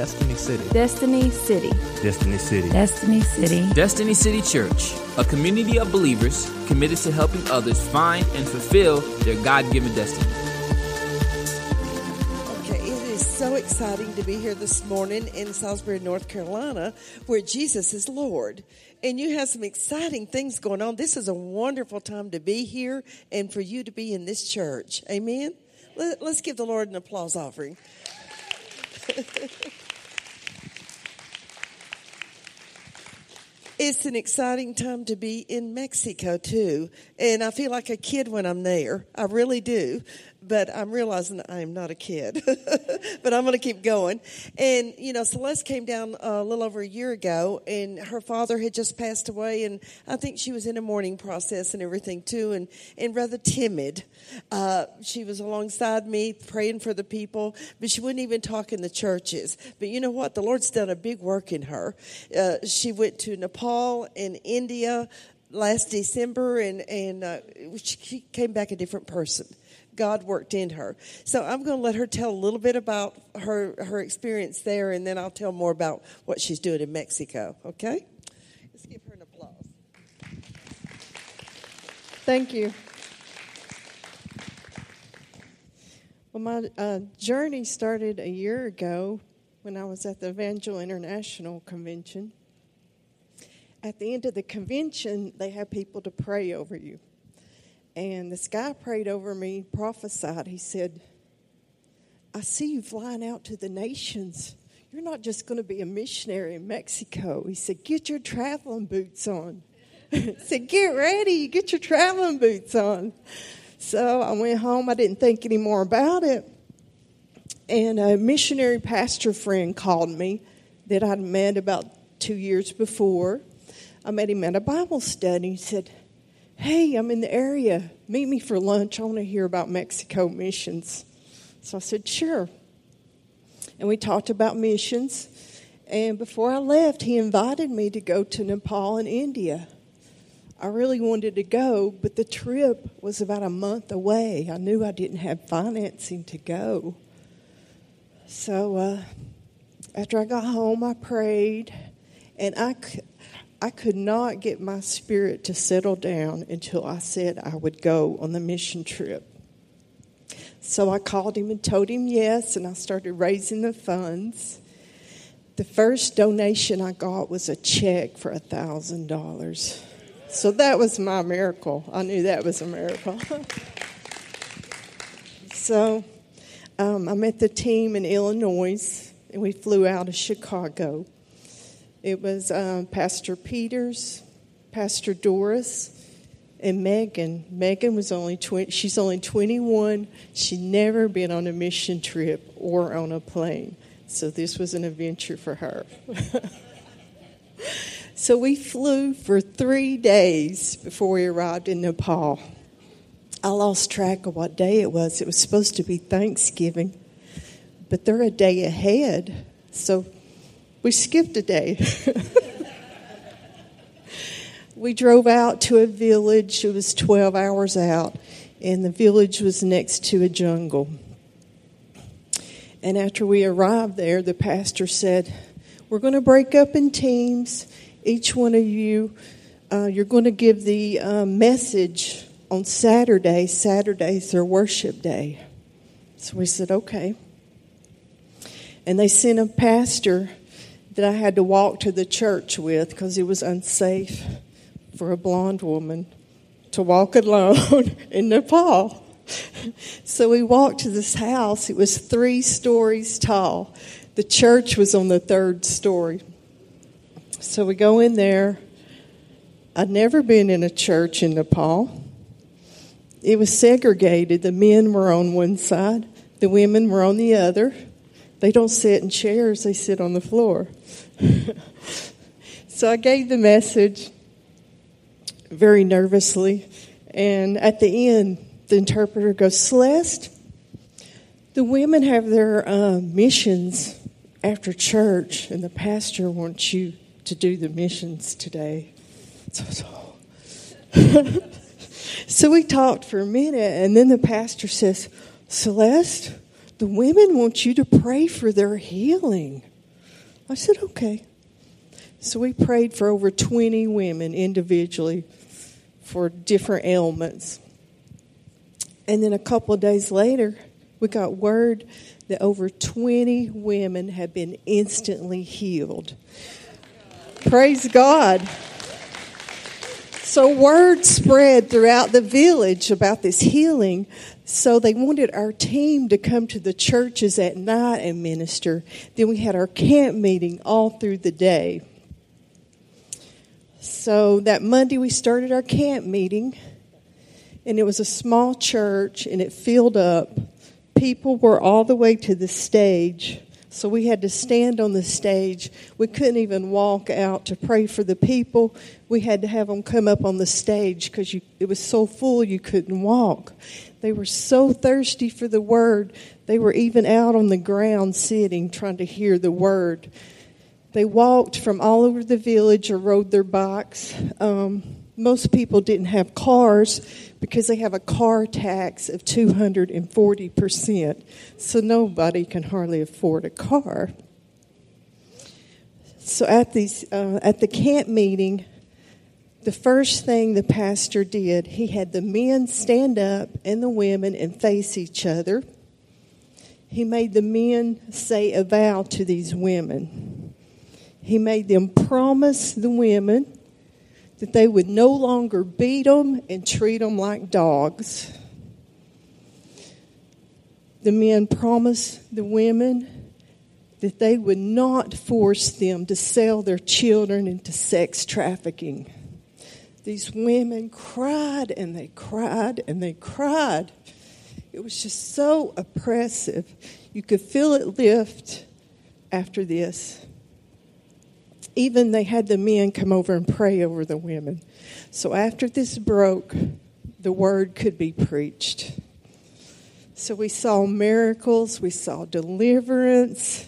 Destiny City. Destiny City. Destiny City. Destiny City. Destiny City Church, a community of believers committed to helping others find and fulfill their God given destiny. Okay, it is so exciting to be here this morning in Salisbury, North Carolina, where Jesus is Lord. And you have some exciting things going on. This is a wonderful time to be here and for you to be in this church. Amen. Let, us give the Lord an applause offering. it's an exciting time to be in Mexico too. And I feel like a kid when I'm there. I really do but I'm realizing I am not a kid. but I'm going to keep going. And, you know, Celeste came down a little over a year ago, and her father had just passed away, and I think she was in a mourning process and everything too, and, and rather timid. Uh, she was alongside me praying for the people, but she wouldn't even talk in the churches. But you know what? The Lord's done a big work in her. Uh, she went to Nepal and India last December, and, and uh, she came back a different person. God worked in her. So I'm going to let her tell a little bit about her her experience there, and then I'll tell more about what she's doing in Mexico. Okay? Let's give her an applause. Thank you. Well, my uh, journey started a year ago when I was at the Evangel International Convention. At the end of the convention, they have people to pray over you. And this guy prayed over me, prophesied. He said, I see you flying out to the nations. You're not just going to be a missionary in Mexico. He said, Get your traveling boots on. he said, Get ready, get your traveling boots on. So I went home. I didn't think any more about it. And a missionary pastor friend called me that I'd met about two years before. I met him at a Bible study. He said, Hey, I'm in the area. Meet me for lunch. I want to hear about Mexico missions. So I said, Sure. And we talked about missions. And before I left, he invited me to go to Nepal and India. I really wanted to go, but the trip was about a month away. I knew I didn't have financing to go. So uh, after I got home, I prayed, and I, I could not get my spirit to settle down until I said I would go on the mission trip. So I called him and told him yes, and I started raising the funds. The first donation I got was a check for a $1,000. So that was my miracle. I knew that was a miracle. so um, I met the team in Illinois, and we flew out of Chicago. It was um, Pastor Peters, Pastor Doris, and Megan. Megan was only 20, she's only 21. She'd never been on a mission trip or on a plane. So this was an adventure for her. so we flew for three days before we arrived in Nepal. I lost track of what day it was. It was supposed to be Thanksgiving, but they're a day ahead. So we skipped a day. we drove out to a village. It was 12 hours out, and the village was next to a jungle. And after we arrived there, the pastor said, We're going to break up in teams. Each one of you, uh, you're going to give the uh, message on Saturday. Saturday's their worship day. So we said, Okay. And they sent a pastor that I had to walk to the church with because it was unsafe for a blonde woman to walk alone in Nepal. So we walked to this house. It was three stories tall. The church was on the third story. So we go in there. I'd never been in a church in Nepal. It was segregated. The men were on one side, the women were on the other. They don't sit in chairs, they sit on the floor. so I gave the message very nervously, and at the end, the interpreter goes, Celeste, the women have their uh, missions after church, and the pastor wants you to do the missions today. So, so, so we talked for a minute, and then the pastor says, Celeste, the women want you to pray for their healing. I said, okay. So we prayed for over 20 women individually for different ailments. And then a couple of days later, we got word that over 20 women had been instantly healed. Praise God. So word spread throughout the village about this healing. So they wanted our team to come to the churches at night and minister. Then we had our camp meeting all through the day. So that Monday we started our camp meeting and it was a small church and it filled up. People were all the way to the stage so we had to stand on the stage. We couldn't even walk out to pray for the people. We had to have them come up on the stage because it was so full you couldn't walk. They were so thirsty for the word. They were even out on the ground sitting trying to hear the word. They walked from all over the village or rode their bikes. Um, most people didn't have cars because they have a car tax of 240%. So nobody can hardly afford a car. So at, these, uh, at the camp meeting, the first thing the pastor did, he had the men stand up and the women and face each other. He made the men say a vow to these women. He made them promise the women that they would no longer beat them and treat them like dogs. The men promised the women that they would not force them to sell their children into sex trafficking. These women cried and they cried and they cried. It was just so oppressive. You could feel it lift after this even they had the men come over and pray over the women. So after this broke, the word could be preached. So we saw miracles, we saw deliverance.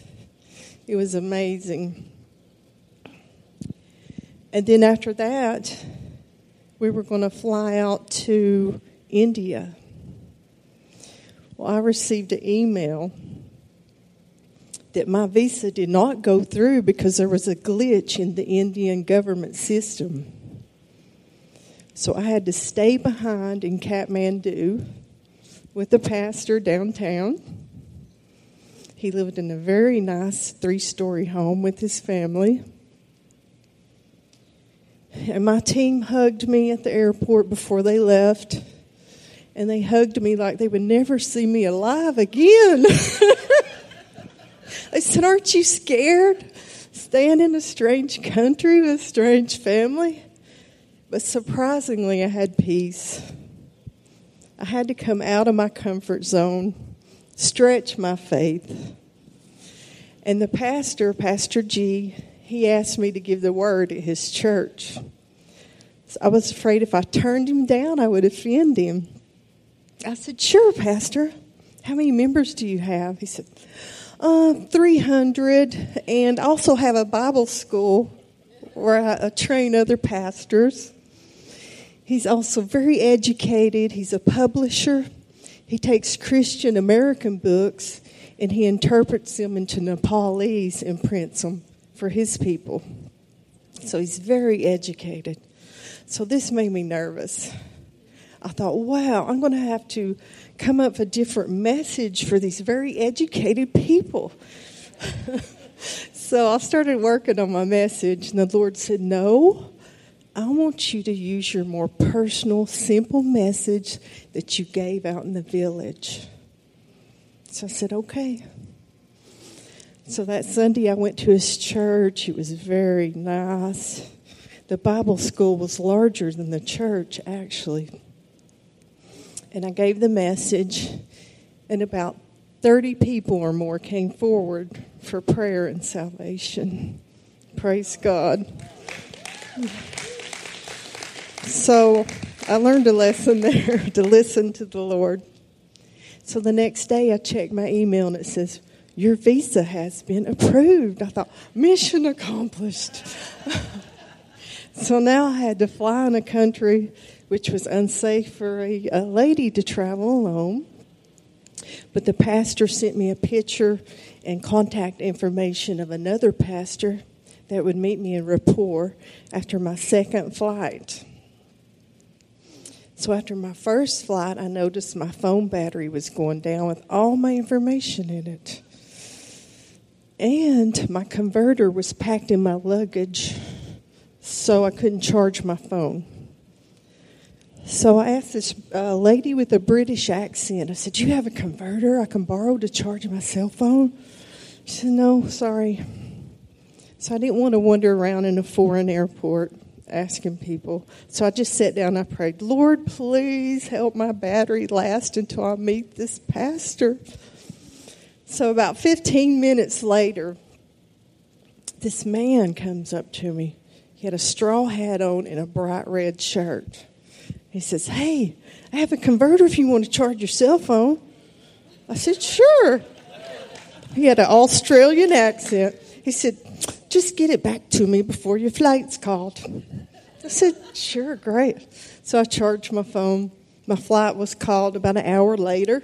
It was amazing. And then after that, we were going to fly out to India. Well, I received an email that my visa did not go through because there was a glitch in the Indian government system. So I had to stay behind in Kathmandu with the pastor downtown. He lived in a very nice three story home with his family. And my team hugged me at the airport before they left. And they hugged me like they would never see me alive again. I said, Aren't you scared? Staying in a strange country with a strange family? But surprisingly, I had peace. I had to come out of my comfort zone, stretch my faith. And the pastor, Pastor G, he asked me to give the word at his church. So I was afraid if I turned him down, I would offend him. I said, Sure, Pastor. How many members do you have? He said, uh, 300, and also have a Bible school where I train other pastors. He's also very educated. He's a publisher. He takes Christian American books and he interprets them into Nepalese and prints them for his people. So he's very educated. So this made me nervous. I thought, wow, I'm going to have to come up a different message for these very educated people. so I started working on my message, and the Lord said, No, I want you to use your more personal, simple message that you gave out in the village. So I said, Okay. So that Sunday I went to his church. It was very nice. The Bible school was larger than the church, actually and I gave the message, and about 30 people or more came forward for prayer and salvation. Praise God. So I learned a lesson there to listen to the Lord. So the next day I checked my email and it says, Your visa has been approved. I thought, mission accomplished. so now I had to fly in a country which was unsafe for a, a lady to travel alone. But the pastor sent me a picture, and contact information of another pastor that would meet me in Rapport after my second flight. So after my first flight, I noticed my phone battery was going down with all my information in it. And my converter was packed in my luggage, so I couldn't charge my phone. So I asked this uh, lady with a British accent, I said, Do you have a converter I can borrow to charge my cell phone? She said, No, sorry. So I didn't want to wander around in a foreign airport asking people. So I just sat down I prayed, Lord, please help my battery last until I meet this pastor. So about 15 minutes later, this man comes up to me. He had a straw hat on and a bright red shirt. He says, Hey, I have a converter if you want to charge your cell phone. I said, Sure. He had an Australian accent. He said, Just get it back to me before your flight's called. I said, Sure, great. So I charged my phone. My flight was called about an hour later,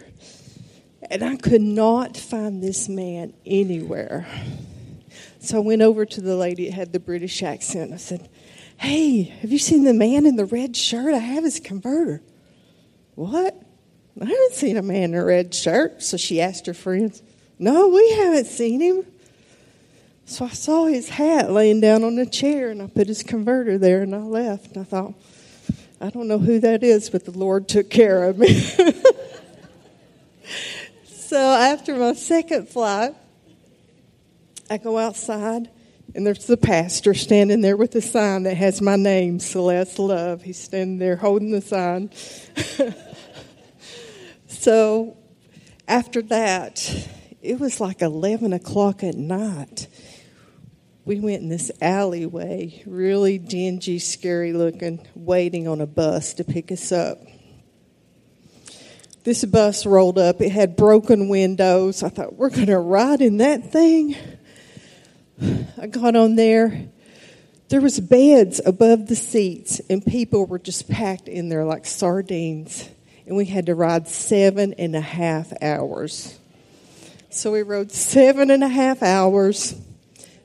and I could not find this man anywhere. So I went over to the lady that had the British accent. I said, Hey, have you seen the man in the red shirt? I have his converter. What? I haven't seen a man in a red shirt. So she asked her friends. No, we haven't seen him. So I saw his hat laying down on the chair and I put his converter there and I left. And I thought, I don't know who that is, but the Lord took care of me. so after my second flight, I go outside and there's the pastor standing there with a sign that has my name, Celeste Love. He's standing there holding the sign. so after that, it was like 11 o'clock at night. We went in this alleyway, really dingy, scary looking, waiting on a bus to pick us up. This bus rolled up. It had broken windows. I thought, we're going to ride in that thing? I got on there. There was beds above the seats, and people were just packed in there like sardines. And we had to ride seven and a half hours. So we rode seven and a half hours.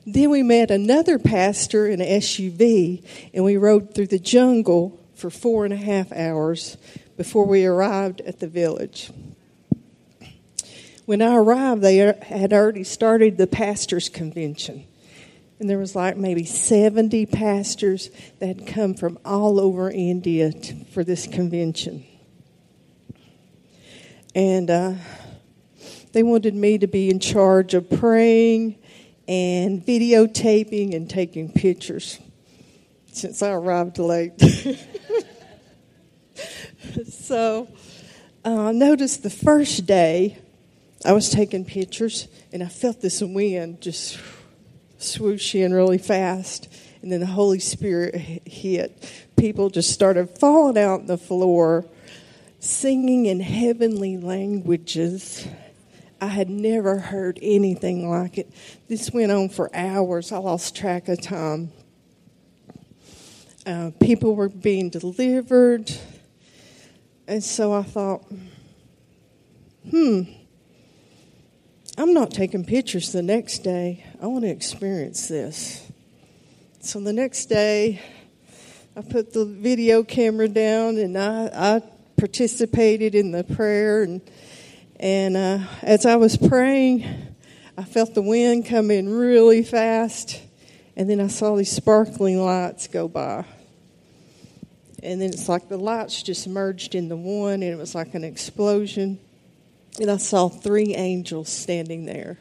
Then we met another pastor in an SUV, and we rode through the jungle for four and a half hours before we arrived at the village. When I arrived, they had already started the pastors' convention. And there was like maybe 70 pastors that had come from all over India to, for this convention. And uh, they wanted me to be in charge of praying and videotaping and taking pictures since I arrived late. so uh, I noticed the first day I was taking pictures and I felt this wind just swooshing really fast. And then the Holy Spirit hit. People just started falling out on the floor, singing in heavenly languages. I had never heard anything like it. This went on for hours. I lost track of time. Uh, people were being delivered. And so I thought, hmm, I'm not taking pictures the next day. I want to experience this. So the next day, I put the video camera down and I, I participated in the prayer. And, and uh, as I was praying, I felt the wind come in really fast. And then I saw these sparkling lights go by. And then it's like the lights just merged into one, and it was like an explosion. And I saw three angels standing there.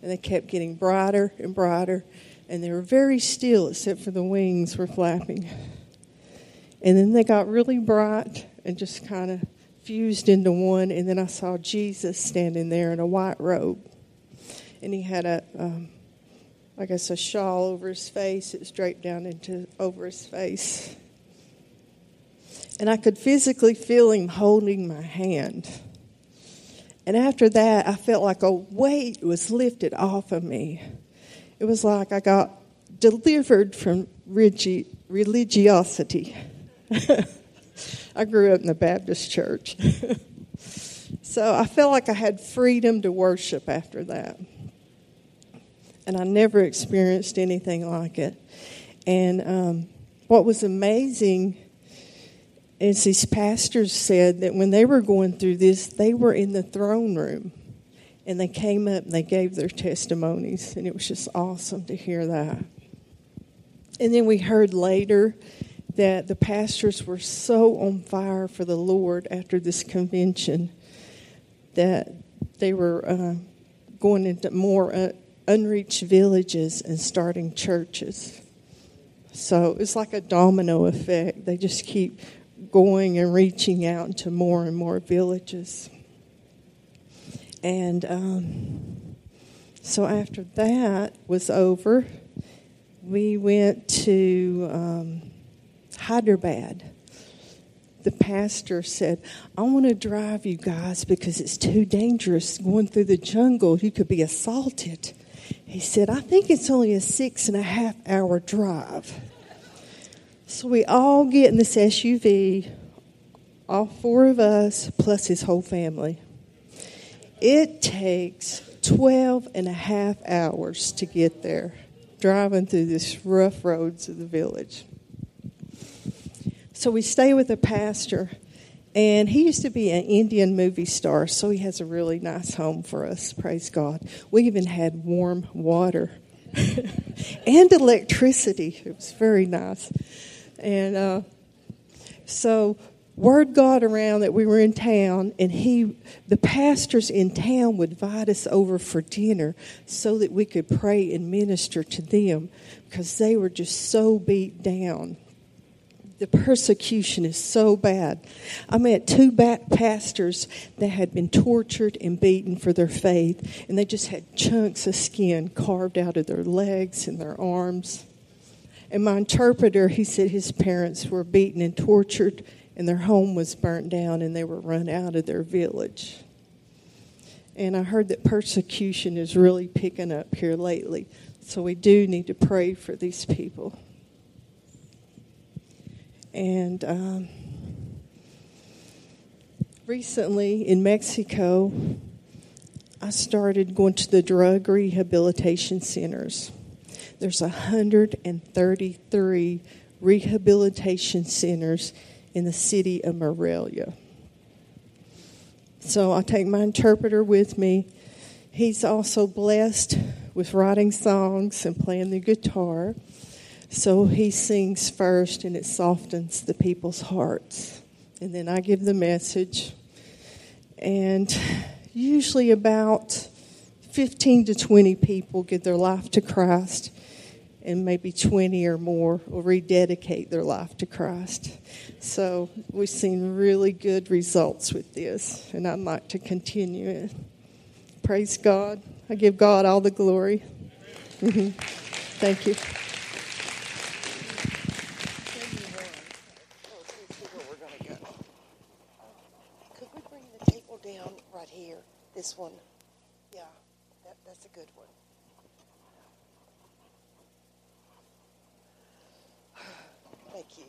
And they kept getting brighter and brighter. And they were very still, except for the wings were flapping. And then they got really bright and just kind of fused into one. And then I saw Jesus standing there in a white robe. And he had a, um, I guess, a shawl over his face. It was draped down into over his face. And I could physically feel him holding my hand. And after that, I felt like a weight was lifted off of me. It was like I got delivered from religiosity. I grew up in the Baptist church. so I felt like I had freedom to worship after that. and I never experienced anything like it. And um, what was amazing is these pastors said that when they were going through this, they were in the throne room and they came up and they gave their testimonies, and it was just awesome to hear that. And then we heard later that the pastors were so on fire for the Lord after this convention that they were uh, going into more uh, unreached villages and starting churches. So it's like a domino effect. They just keep going and reaching out to more and more villages. And um, so after that was over, we went to um, Hyderabad. The pastor said, I want to drive you guys because it's too dangerous going through the jungle. You could be assaulted. He said, I think it's only a six and a half hour drive. So we all get in this SUV, all four of us, plus his whole family. It takes 12 and a half hours to get there, driving through this rough roads of the village. So we stay with a pastor, and he used to be an Indian movie star, so he has a really nice home for us, praise God. We even had warm water and electricity. It was very nice. And uh, so word got around that we were in town, and he, the pastors in town, would invite us over for dinner so that we could pray and minister to them because they were just so beat down. The persecution is so bad. I met two pastors that had been tortured and beaten for their faith, and they just had chunks of skin carved out of their legs and their arms. And my interpreter, he said his parents were beaten and tortured and their home was burnt down and they were run out of their village. And I heard that persecution is really picking up here lately. So we do need to pray for these people. And um, recently in Mexico, I started going to the drug rehabilitation centers. There's 133 rehabilitation centers in the city of Morelia. So I take my interpreter with me. He's also blessed with writing songs and playing the guitar. So he sings first and it softens the people's hearts. And then I give the message. And usually about 15 to 20 people give their life to Christ and maybe 20 or more will rededicate their life to Christ. So we've seen really good results with this, and I'd like to continue it. Praise God. I give God all the glory. Thank you. Could we bring the table down right here? This one. Yeah, that, that's a good one. Thank you.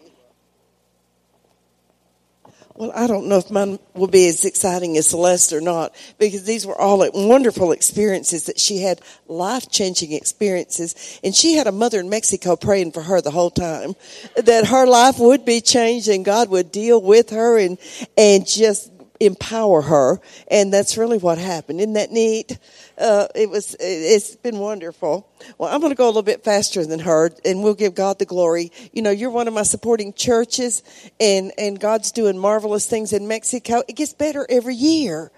Well, I don't know if mine will be as exciting as Celeste or not, because these were all wonderful experiences that she had life changing experiences. And she had a mother in Mexico praying for her the whole time that her life would be changed and God would deal with her and, and just empower her. And that's really what happened. Isn't that neat? Uh, it was, it's been wonderful. Well, I'm going to go a little bit faster than her and we'll give God the glory. You know, you're one of my supporting churches and, and God's doing marvelous things in Mexico. It gets better every year.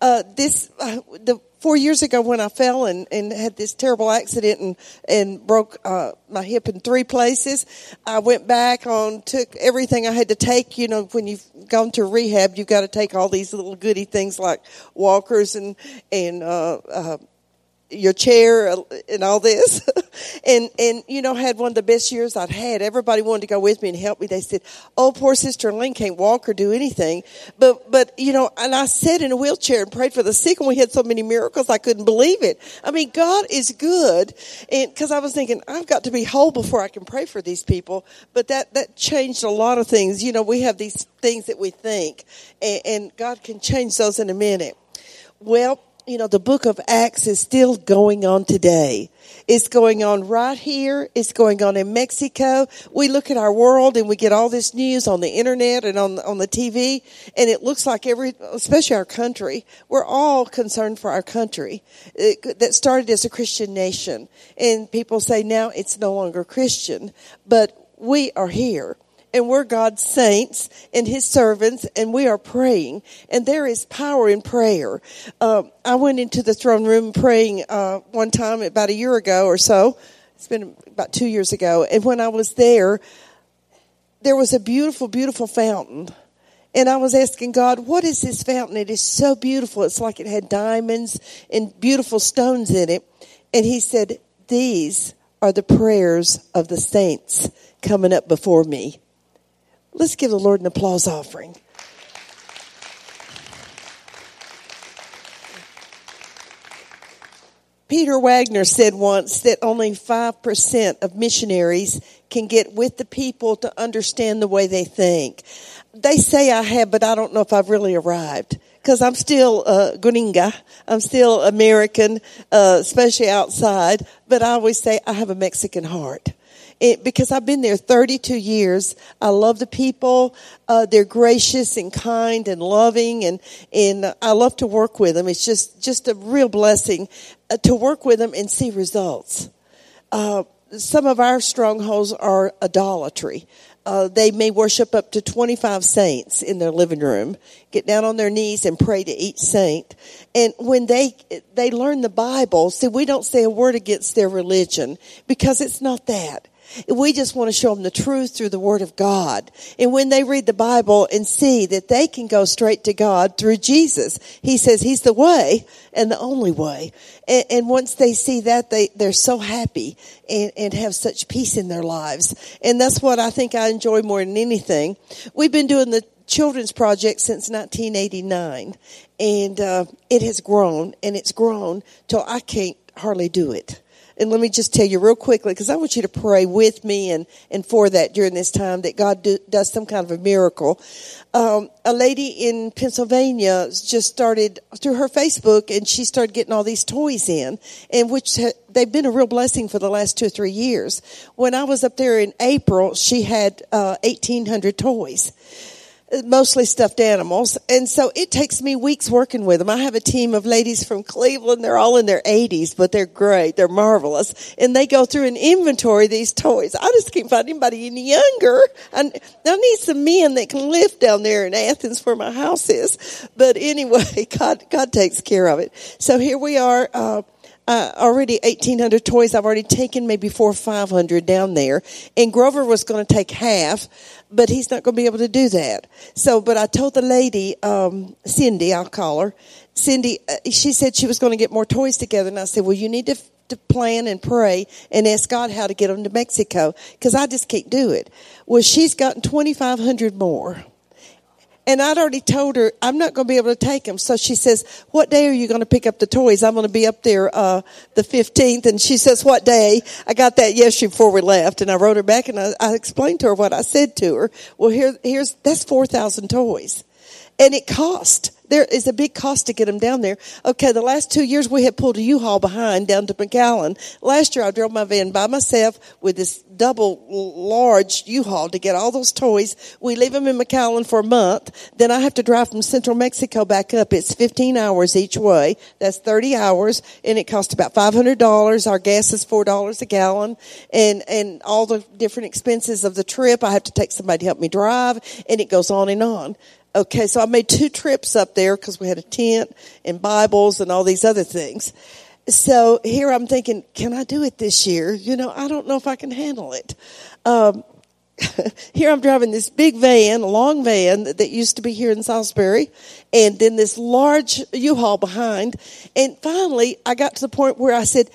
Uh, this, uh, the, four years ago when I fell and, and had this terrible accident and, and broke uh, my hip in three places, I went back on, took everything I had to take. You know, when you've gone to rehab, you've got to take all these little goody things like walkers and, and, uh, uh, your chair and all this. and, and, you know, had one of the best years I'd had. Everybody wanted to go with me and help me. They said, Oh, poor sister Lynn can't walk or do anything. But, but, you know, and I sat in a wheelchair and prayed for the sick and we had so many miracles I couldn't believe it. I mean, God is good. And cause I was thinking, I've got to be whole before I can pray for these people. But that, that changed a lot of things. You know, we have these things that we think and, and God can change those in a minute. Well, you know, the book of Acts is still going on today. It's going on right here. It's going on in Mexico. We look at our world and we get all this news on the internet and on, on the TV. And it looks like every, especially our country, we're all concerned for our country it, that started as a Christian nation. And people say now it's no longer Christian, but we are here and we're God's saints and His servants, and we are praying. And there is power in prayer. Uh, I went into the throne room praying uh, one time about a year ago or so. It's been about two years ago. And when I was there, there was a beautiful, beautiful fountain. And I was asking God, what is this fountain? It is so beautiful. It's like it had diamonds and beautiful stones in it. And He said, These are the prayers of the saints coming up before me. Let's give the Lord an applause offering. Peter Wagner said once that only 5% of missionaries can get with the people to understand the way they think. They say I have, but I don't know if I've really arrived because I'm still uh, gringa. I'm still American, uh, especially outside. But I always say I have a Mexican heart it, because I've been there 32 years. I love the people. Uh, they're gracious and kind and loving, and and I love to work with them. It's just just a real blessing uh, to work with them and see results. Uh, some of our strongholds are idolatry. Uh, they may worship up to 25 saints in their living room, get down on their knees and pray to each saint. And when they, they learn the Bible, see, we don't say a word against their religion because it's not that. We just want to show them the truth through the Word of God. And when they read the Bible and see that they can go straight to God through Jesus, He says He's the way and the only way. And, and once they see that, they, they're so happy and, and have such peace in their lives. And that's what I think I enjoy more than anything. We've been doing the children's project since 1989 and uh, it has grown and it's grown till I can't hardly do it. And let me just tell you real quickly, because I want you to pray with me and, and for that during this time that God do, does some kind of a miracle. Um, a lady in Pennsylvania just started through her Facebook and she started getting all these toys in and which ha- they've been a real blessing for the last two or three years. When I was up there in April, she had, uh, 1800 toys mostly stuffed animals. And so it takes me weeks working with them. I have a team of ladies from Cleveland. They're all in their 80s, but they're great. They're marvelous. And they go through and inventory these toys. I just can't find anybody any younger. I, I need some men that can live down there in Athens where my house is. But anyway, God, God takes care of it. So here we are. Uh, uh, already 1,800 toys. I've already taken maybe four or 500 down there. And Grover was going to take half, but he's not going to be able to do that. So, but I told the lady, um, Cindy, I'll call her, Cindy, uh, she said she was going to get more toys together. And I said, well, you need to, to plan and pray and ask God how to get them to Mexico because I just can't do it. Well, she's gotten 2,500 more. And I'd already told her I'm not going to be able to take them. So she says, "What day are you going to pick up the toys?" I'm going to be up there uh, the 15th. And she says, "What day?" I got that yesterday before we left, and I wrote her back and I, I explained to her what I said to her. Well, here, here's that's 4,000 toys, and it cost there is a big cost to get them down there. Okay, the last two years we had pulled a U-Haul behind down to McAllen. Last year I drove my van by myself with this double large U-Haul to get all those toys. We leave them in McAllen for a month. Then I have to drive from central Mexico back up. It's 15 hours each way. That's 30 hours and it costs about $500. Our gas is $4 a gallon and, and all the different expenses of the trip. I have to take somebody to help me drive and it goes on and on. Okay, so I made two trips up there because we had a tent and Bibles and all these other things. So here I'm thinking, can I do it this year? You know, I don't know if I can handle it. Um, here I'm driving this big van, a long van that, that used to be here in Salisbury, and then this large U-Haul behind. And finally, I got to the point where I said,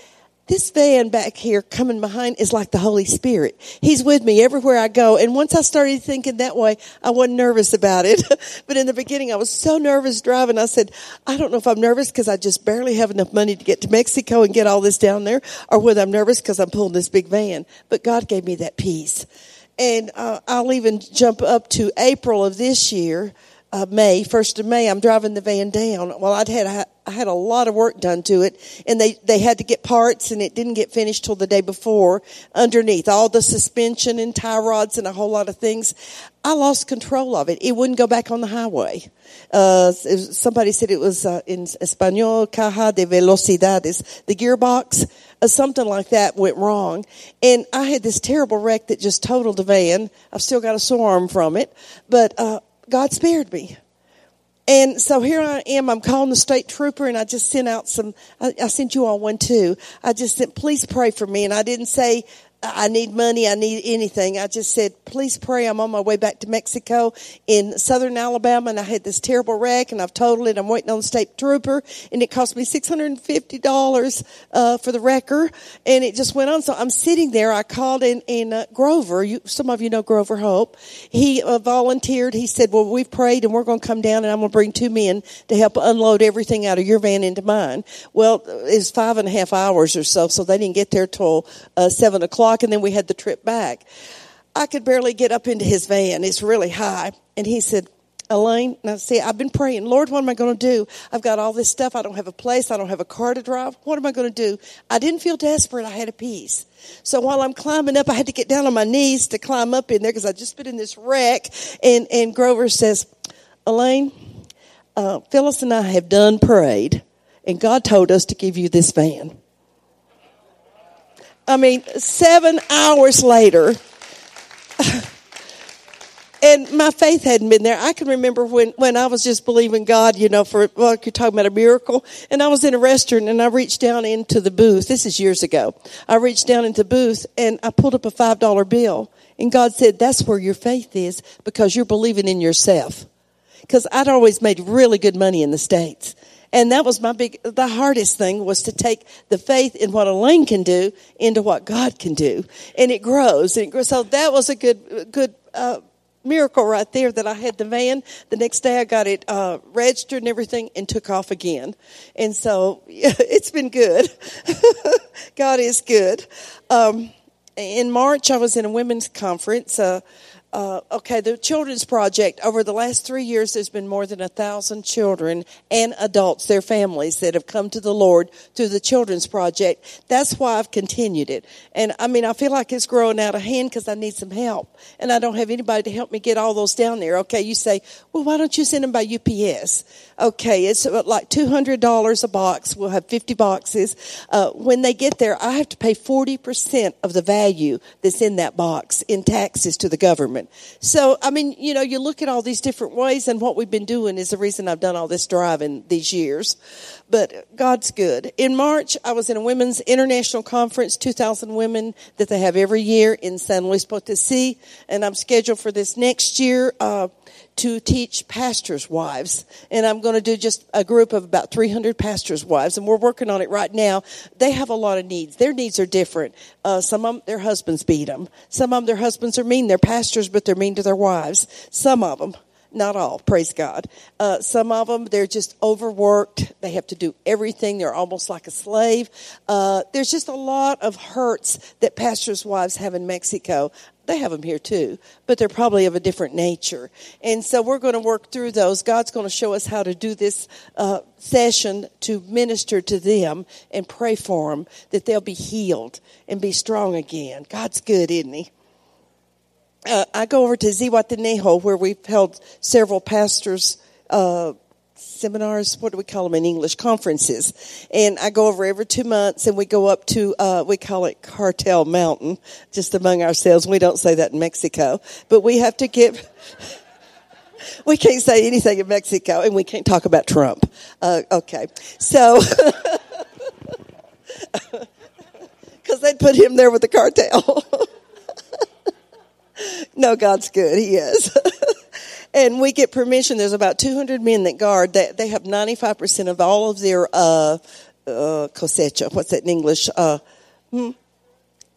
this van back here coming behind is like the Holy Spirit. He's with me everywhere I go. And once I started thinking that way, I wasn't nervous about it. but in the beginning, I was so nervous driving. I said, I don't know if I'm nervous because I just barely have enough money to get to Mexico and get all this down there or whether I'm nervous because I'm pulling this big van. But God gave me that peace. And uh, I'll even jump up to April of this year uh, May, 1st of May, I'm driving the van down. Well, I'd had I had a lot of work done to it, and they they had to get parts, and it didn't get finished till the day before. Underneath all the suspension and tie rods and a whole lot of things, I lost control of it. It wouldn't go back on the highway. Uh, somebody said it was uh, in Espanol, caja de velocidades, the gearbox, uh, something like that went wrong. And I had this terrible wreck that just totaled the van. I've still got a sore arm from it, but uh, God spared me. And so here I am. I'm calling the state trooper, and I just sent out some. I, I sent you all one too. I just said, please pray for me, and I didn't say I need money, I need anything. I just said, please pray. I'm on my way back to Mexico in southern Alabama and I had this terrible wreck and I've totaled it. I'm waiting on the state trooper and it cost me $650 uh, for the wrecker and it just went on. So I'm sitting there. I called in, in uh, Grover. You, some of you know Grover Hope. He uh, volunteered. He said, well, we've prayed and we're going to come down and I'm going to bring two men to help unload everything out of your van into mine. Well, it's five and a half hours or so, so they didn't get there till uh, seven o'clock and then we had the trip back. I could barely get up into his van. It's really high. And he said, Elaine, now see, I've been praying, Lord, what am I going to do? I've got all this stuff. I don't have a place. I don't have a car to drive. What am I going to do? I didn't feel desperate. I had a peace. So while I'm climbing up, I had to get down on my knees to climb up in there because I'd just been in this wreck. And, and Grover says, Elaine, uh, Phyllis and I have done prayed, and God told us to give you this van. I mean, seven hours later, and my faith hadn't been there. I can remember when, when I was just believing God, you know, for, well, you're talking about a miracle. And I was in a restaurant and I reached down into the booth. This is years ago. I reached down into the booth and I pulled up a $5 bill. And God said, that's where your faith is because you're believing in yourself. Because I'd always made really good money in the States. And that was my big, the hardest thing was to take the faith in what Elaine can do into what God can do. And it grows. And it grows. So that was a good, good, uh, miracle right there that I had the van. The next day I got it uh, registered and everything and took off again. And so yeah, it's been good. God is good. Um, in March, I was in a women's conference. Uh, uh, okay, the Children's Project, over the last three years, there's been more than a thousand children and adults, their families, that have come to the Lord through the Children's Project. That's why I've continued it. And I mean, I feel like it's growing out of hand because I need some help. And I don't have anybody to help me get all those down there. Okay, you say, well, why don't you send them by UPS? Okay, it's like $200 a box. We'll have 50 boxes. Uh, when they get there, I have to pay 40% of the value that's in that box in taxes to the government. So, I mean, you know, you look at all these different ways, and what we've been doing is the reason I've done all this driving these years. But God's good. In March, I was in a women's international conference, 2,000 women that they have every year in San Luis Potosi, and I'm scheduled for this next year. Uh, to teach pastors' wives. And I'm going to do just a group of about 300 pastors' wives, and we're working on it right now. They have a lot of needs. Their needs are different. Uh, some of them, their husbands beat them. Some of them, their husbands are mean. They're pastors, but they're mean to their wives. Some of them, not all, praise God. Uh, some of them, they're just overworked. They have to do everything. They're almost like a slave. Uh, there's just a lot of hurts that pastors' wives have in Mexico. They have them here too, but they're probably of a different nature. And so we're going to work through those. God's going to show us how to do this uh, session to minister to them and pray for them that they'll be healed and be strong again. God's good, isn't He? Uh, I go over to Zihuatanejo where we've held several pastors' uh, seminars, what do we call them in English? Conferences. And I go over every two months and we go up to, uh, we call it Cartel Mountain, just among ourselves. We don't say that in Mexico, but we have to give, we can't say anything in Mexico and we can't talk about Trump. Uh, okay. So, because they'd put him there with the cartel. no, God's good. He is and we get permission. There's about 200 men that guard. They, they have 95% of all of their uh, uh, cosecha. What's that in English? Uh, hmm?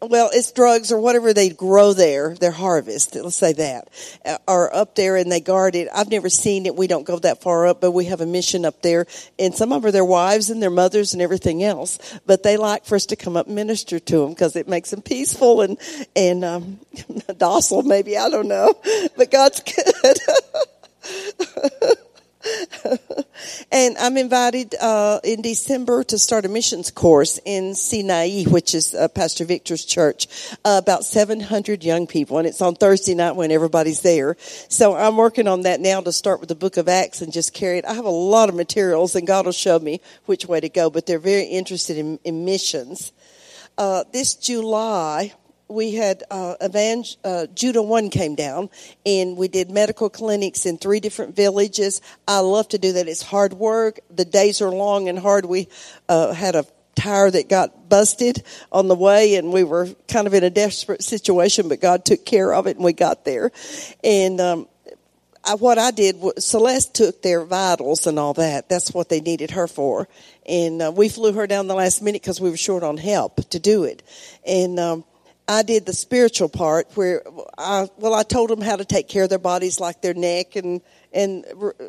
well, it's drugs or whatever they grow there, their harvest, let's say that, uh, are up there and they guard it. I've never seen it. We don't go that far up, but we have a mission up there. And some of them are their wives and their mothers and everything else. But they like for us to come up and minister to them because it makes them peaceful and, and um, docile, maybe. I don't know. But God's good. And I'm invited uh, in December to start a missions course in Sinai, which is uh, Pastor Victor's church, uh, about 700 young people. And it's on Thursday night when everybody's there. So I'm working on that now to start with the book of Acts and just carry it. I have a lot of materials and God will show me which way to go, but they're very interested in, in missions. Uh, this July, we had uh, Evang- uh, Judah One came down, and we did medical clinics in three different villages. I love to do that. It's hard work. The days are long and hard. We uh, had a tire that got busted on the way, and we were kind of in a desperate situation, but God took care of it, and we got there. And um, I, what I did Celeste took their vitals and all that. That's what they needed her for, and uh, we flew her down the last minute because we were short on help to do it, and. Um, I did the spiritual part where I, well, I told them how to take care of their bodies, like their neck and, and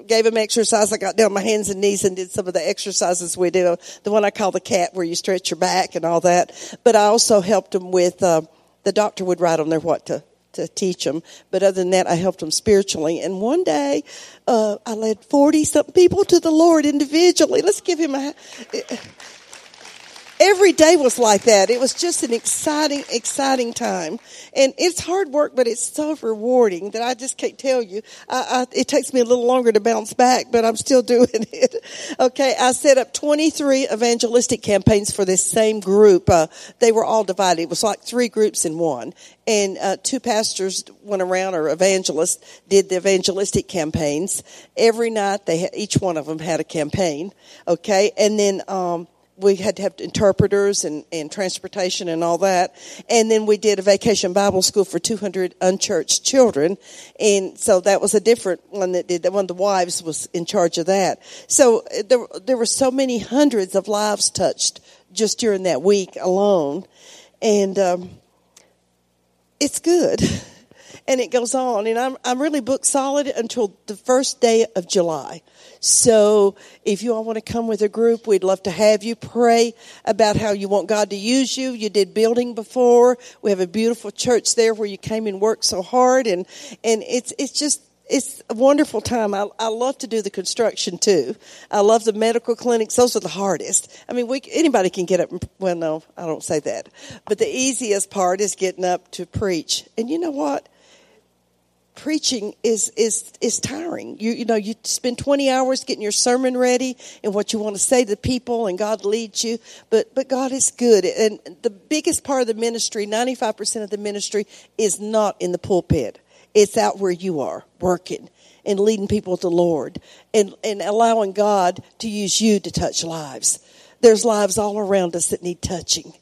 gave them exercise. I got down on my hands and knees and did some of the exercises we do. The one I call the cat where you stretch your back and all that. But I also helped them with, uh, the doctor would write on there what to, to teach them. But other than that, I helped them spiritually. And one day, uh, I led 40 something people to the Lord individually. Let's give him a, every day was like that. It was just an exciting, exciting time. And it's hard work, but it's so rewarding that I just can't tell you. I, I, it takes me a little longer to bounce back, but I'm still doing it. Okay, I set up 23 evangelistic campaigns for this same group. Uh, they were all divided. It was like three groups in one. And uh, two pastors went around, or evangelists, did the evangelistic campaigns. Every night, they each one of them had a campaign. Okay, and then um, we had to have interpreters and, and transportation and all that. And then we did a vacation Bible school for 200 unchurched children. And so that was a different one that did that. One of the wives was in charge of that. So uh, there, there were so many hundreds of lives touched just during that week alone. And, um, it's good. and it goes on. And I'm, I'm really booked solid until the first day of July. So if you all want to come with a group, we'd love to have you pray about how you want God to use you. You did building before. We have a beautiful church there where you came and worked so hard and, and it's, it's just, it's a wonderful time. I, I love to do the construction too. I love the medical clinics. Those are the hardest. I mean, we, anybody can get up. And, well, no, I don't say that. But the easiest part is getting up to preach. And you know what? Preaching is is is tiring. You you know you spend 20 hours getting your sermon ready and what you want to say to the people and God leads you. But but God is good. And the biggest part of the ministry, 95% of the ministry is not in the pulpit. It's out where you are working and leading people to the Lord and and allowing God to use you to touch lives. There's lives all around us that need touching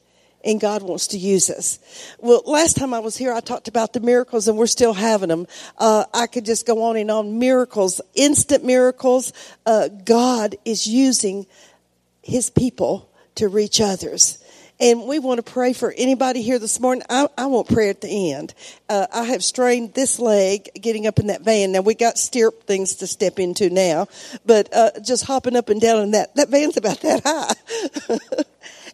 and God wants to use us. Well, last time I was here, I talked about the miracles and we're still having them. Uh, I could just go on and on. Miracles, instant miracles. Uh, God is using his people to reach others. And we want to pray for anybody here this morning. I, I want prayer at the end. Uh, I have strained this leg getting up in that van. Now we got stirrup things to step into now, but uh, just hopping up and down in that that van's about that high.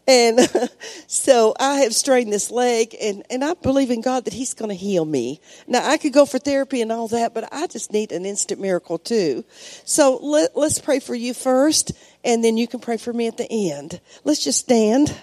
And so I have strained this leg and, and I believe in God that He's going to heal me. Now I could go for therapy and all that, but I just need an instant miracle too. So let, let's pray for you first and then you can pray for me at the end. Let's just stand.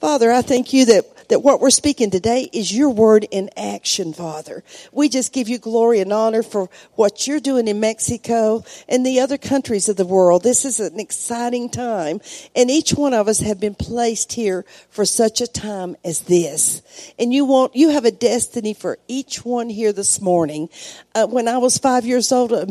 Father, I thank you that that what we're speaking today is your word in action, Father. We just give you glory and honor for what you're doing in Mexico and the other countries of the world. This is an exciting time and each one of us have been placed here for such a time as this. And you want, you have a destiny for each one here this morning. Uh, when I was five years old,